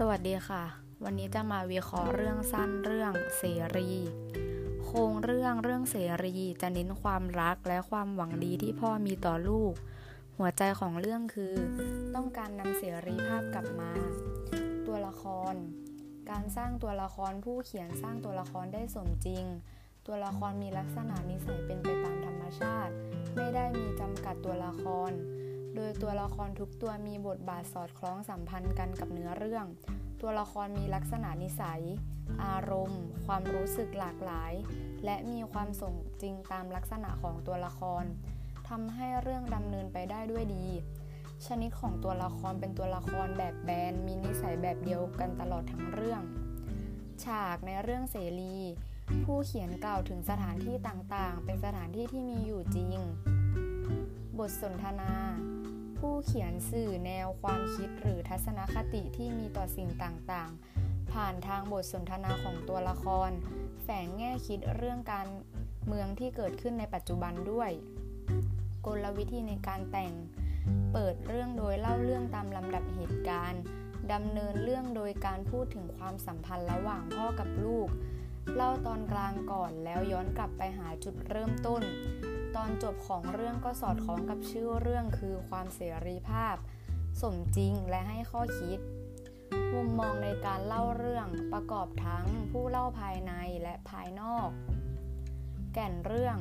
สวัสดีค่ะ วันนี้จะมาวิเคราะห์เรื่องสั้นเรื่องเสรี โครงเรื่องเรื่องเสรีจะเน้นความรักและความหวังดีที่พ่อมีต่อลูก หัวใจของเรื่องคือ ต้องการนำเสรีภาพกลับมา ตัวละคร การสร้างตัวละครผู้เขียนสร้างตัวละครได้สมจริง ตัวละครมีลักษณะนิสัยเป็นไปตามธรรมชาติ ไม่ได้มีจำกัดตัวละคร โดยตัวละครทุกตัวมีบทบาทสอดคล้องสัมพันธ์กันกับเนื้อเรื่อง ตัวละครมีลักษณะนิสัย อารมณ์ ความรู้สึกหลากหลาย และมีความสมจริงตามลักษณะของตัวละครทำให้เรื่องดำเนินไปได้ด้วยดี ชนิดของตัวละครเป็นตัวละครแบบแบนมีนิสัยแบบเดียวกันตลอดทั้งเรื่อง ฉากในเรื่องเสรี ผู้เขียนกล่าวถึงสถานที่ต่างๆ เป็นสถานที่ที่มีอยู่จริง บทสนทนา ผู้เขียนสื่อแนวความคิดหรือทัศนคติที่มีต่อสิ่งต่างๆ ผ่านทางบทสนทนาของตัวละคร แฝงแง่คิดเรื่องการเมืองที่เกิดขึ้นในปัจจุบันด้วย กลวิธีในการแต่ง เปิดเรื่องโดยเล่าเรื่องตามลำดับเหตุการณ์ดำเนินเรื่องโดยการพูดถึงความสัมพันธ์ระหว่างพ่อกับลูก เล่าตอนกลางก่อนแล้วย้อนกลับไปหาจุดเริ่มต้น ตอนจบของเรื่องก็สอดคล้องกับชื่อเรื่องคือความเสรีภาพ สมจริงและให้ข้อคิด มุมมองในการเล่าเรื่องประกอบทั้งผู้เล่าภายในและภายนอก แก่นเรื่อง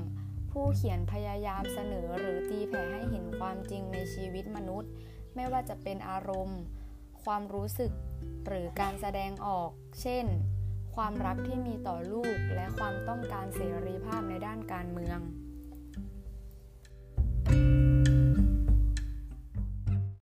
ผู้เขียนพยายามเสนอหรือตีแผ่ให้เห็นความจริงในชีวิตมนุษย์ ไม่ว่าจะเป็นอารมณ์ ความรู้สึก หรือการแสดงออก เช่นความรักที่มีต่อลูกและความต้องการเสรีภาพในด้านการเมือง